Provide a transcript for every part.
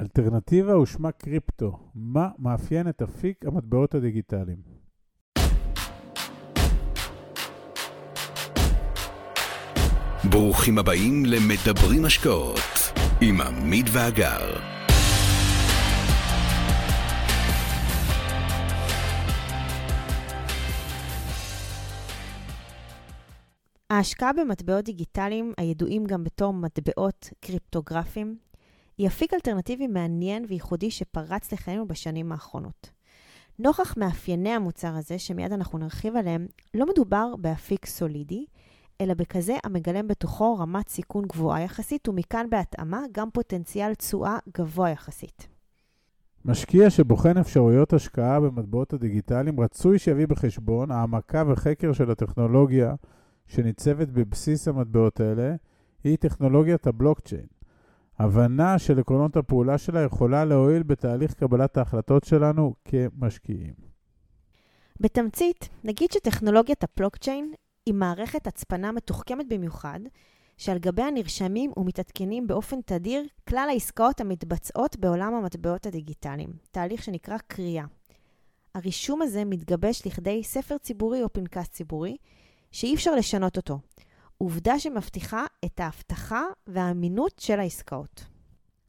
אלטרנטיבה ושמה קריפטו. מה מאפיין את אפיק המטבעות הדיגיטליים? ברוכים הבאים למדברים השקעות עם עמית ואגר. ההשקעה במטבעות דיגיטליים, הידועים גם בתור מטבעות קריפטוגרפיים, היא אפיק אלטרנטיבי מעניין וייחודי שפרץ לחיינו בשנים האחרונות. נוכח מאפייני המוצר הזה, שמיד אנחנו נרחיב עליהם, לא מדובר באפיק סולידי, אלא בכזה המגלם בתוכו רמת סיכון גבוהה יחסית, ומכאן בהתאמה גם פוטנציאל תשואה גבוה יחסית. משקיע שבוחן אפשרויות השקעה במטבעות הדיגיטליים רצוי שיביא בחשבון העמקה וחקר של הטכנולוגיה שניצבת בבסיס המטבעות האלה, היא טכנולוגיית הבלוקצ'יין. הבנה של עקרונות הפעולה שלה יכולה להועיל בתהליך קבלת ההחלטות שלנו כמשקיעים. בתמצית, נגיד שטכנולוגיית הבלוקצ'יין היא מערכת הצפנה מתוחכמת במיוחד, שעל גביה נרשמים ומתעדכנים באופן תדיר כלל העסקאות המתבצעות בעולם המטבעות הדיגיטליים, תהליך שנקרא קריאה. הרישום הזה מתגבש לכדי ספר ציבורי או פנקס ציבורי, שאי אפשר לשנות אותו. עובדה שמבטיחה את ההבטחה והאמינות של העסקאות.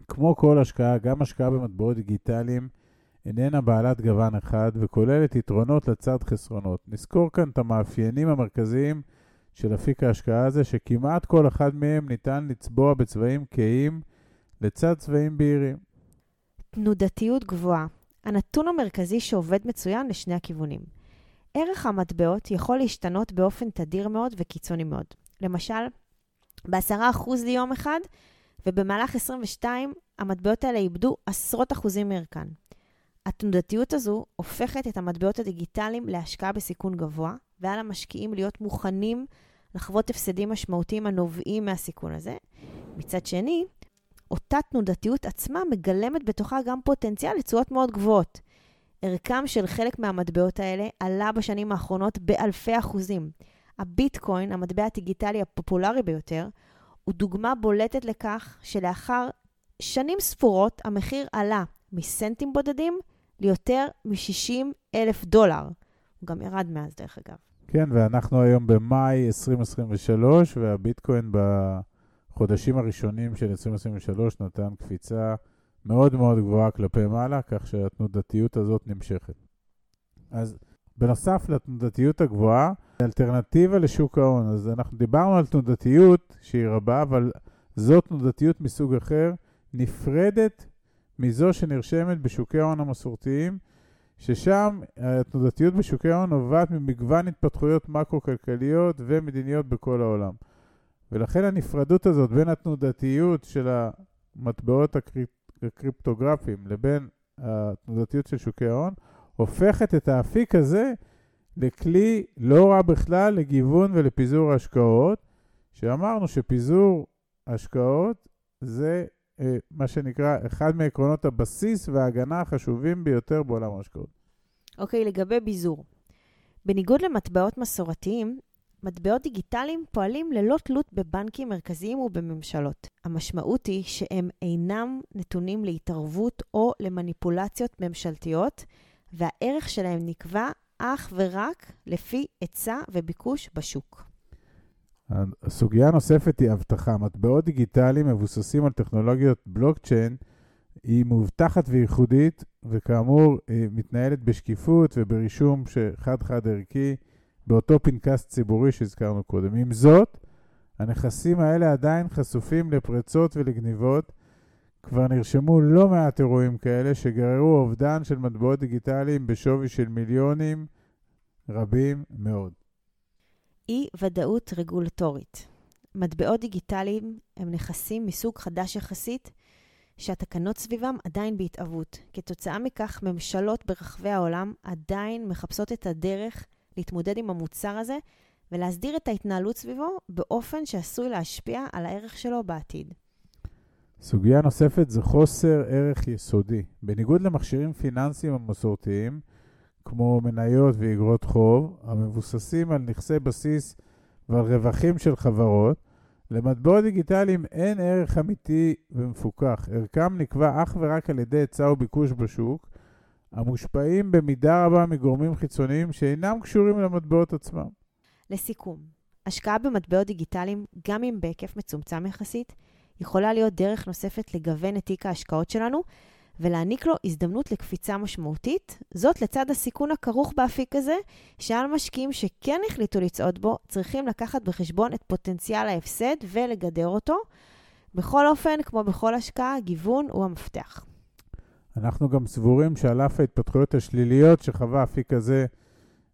כמו כל השקעה, גם השקעה במטבעות דיגיטליים איננה בעלת גוון אחד וכוללת יתרונות לצד חסרונות. נזכור כאן את המאפיינים המרכזיים של אפיק ההשקעה הזה, שכמעט כל אחד מהם ניתן לצבוע בצבעים כהים לצד צבעים בהירים. תנודתיות גבוהה, הנתון המרכזי שעובד מצוין לשני הכיוונים. ערך המטבעות יכול להשתנות באופן תדיר מאוד וקיצוני מאוד. למשל, ב-10% ליום אחד, ובמהלך 22 המטבעות האלה איבדו עשרות אחוזים מערכן. התנודתיות הזו הופכת את המטבעות הדיגיטליים להשקעה בסיכון גבוה, ועל המשקיעים להיות מוכנים לחוות הפסדים משמעותיים הנובעים מהסיכון הזה. מצד שני, אותה תנודתיות עצמה מגלמת בתוכה גם פוטנציאל לתשואות מאוד גבוהות. ערכם של חלק מהמטבעות האלה עלה בשנים האחרונות באלפי אחוזים. הביטקוין, המטבע הדיגיטלי הפופולרי ביותר, הוא דוגמה בולטת לכך שלאחר שנים ספורות המחיר עלה מסנטים בודדים ליותר מ-60 אלף דולר. הוא גם ירד מאז, דרך אגב. כן, ואנחנו היום במאי 2023, והביטקוין בחודשים הראשונים של 2023 נתן קפיצה מאוד מאוד גבוהה כלפי מעלה, כך שהתנודתיות הזאת נמשכת. אז בנוסף לתנודתיות הגבוהה, אלטרנטיבה לשוק ההון. אז אנחנו דיברנו על תנודתיות שהיא רבה, אבל זו תנודתיות מסוג אחר, נפרדת מזו שנרשמת בשוקי ההון המסורתיים, ששם התנודתיות בשוקי ההון נובעת ממגוון התפתחויות מקרו-כלכליות ומדיניות בכל העולם. ולכן הנפרדות הזאת בין התנודתיות של המטבעות הקריפטוגרפיים לבין התנודתיות של שוקי ההון, הופכת את האפיק הזה לכלי לא רע בכלל לגיוון ולפיזור השקעות, שאמרנו שפיזור השקעות זה אה, מה שנקרא אחד מעקרונות הבסיס וההגנה החשובים ביותר בעולם ההשקעות. אוקיי, okay, לגבי ביזור. בניגוד למטבעות מסורתיים, מטבעות דיגיטליים פועלים ללא תלות בבנקים מרכזיים ובממשלות. המשמעות היא שהם אינם נתונים להתערבות או למניפולציות ממשלתיות, והערך שלהם נקבע אך ורק לפי היצע וביקוש בשוק. הסוגיה הנוספת היא אבטחה. מטבעות דיגיטליים מבוססים על טכנולוגיות בלוקצ'יין, היא מאובטחת וייחודית, וכאמור, היא מתנהלת בשקיפות וברישום חד-חד ערכי באותו פנקס ציבורי שהזכרנו קודם. עם זאת, הנכסים האלה עדיין חשופים לפרצות ולגניבות, כבר נרשמו לא מעט אירועים כאלה שגררו אובדן של מטבעות דיגיטליים בשווי של מיליונים רבים מאוד. אי-ודאות רגולטורית. מטבעות דיגיטליים הם נכסים מסוג חדש יחסית, שהתקנות סביבם עדיין בהתהוות. כתוצאה מכך, ממשלות ברחבי העולם עדיין מחפשות את הדרך להתמודד עם המוצר הזה ולהסדיר את ההתנהלות סביבו באופן שעשוי להשפיע על הערך שלו בעתיד. סוגיה נוספת זה חוסר ערך יסודי. בניגוד למכשירים פיננסיים המסורתיים, כמו מניות ואגרות חוב, המבוססים על נכסי בסיס ועל רווחים של חברות, למטבעות דיגיטליים אין ערך אמיתי ומפוקח. ערכם נקבע אך ורק על ידי היצע וביקוש בשוק, המושפעים במידה רבה מגורמים חיצוניים שאינם קשורים למטבעות עצמם. לסיכום, השקעה במטבעות דיגיטליים, גם אם בהיקף מצומצם יחסית, יכולה להיות דרך נוספת לגוון את תיק ההשקעות שלנו ולהעניק לו הזדמנות לקפיצה משמעותית, זאת לצד הסיכון הכרוך באפיק הזה, שעל משקיעים שכן החליטו לצעוד בו, צריכים לקחת בחשבון את פוטנציאל ההפסד ולגדר אותו. בכל אופן, כמו בכל השקעה, גיוון הוא המפתח. אנחנו גם סבורים שעל אף ההתפתחויות השליליות שחווה האפיק הזה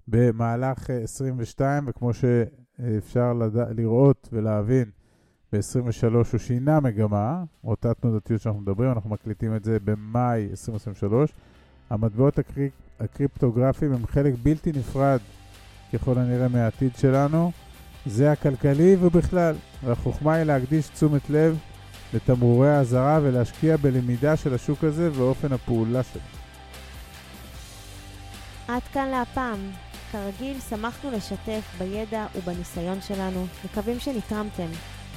במהלך 22, וכמו שאפשר. לראות ולהבין, ב-23 הוא שינה מגמה, אותה תנודתיות שאנחנו מדברים, אנחנו מקליטים את זה במאי 2023. המטבעות הקריפ... הקריפטוגרפיים הם חלק בלתי נפרד ככל הנראה מהעתיד שלנו. זה הכלכלי ובכלל, והחוכמה היא להקדיש תשומת לב לתמרורי האזהרה ולהשקיע בלמידה של השוק הזה ואופן הפעולה שלו. עד כאן להפעם. כרגיל, שמחנו לשתף בידע ובניסיון שלנו, מקווים שנתרמתם.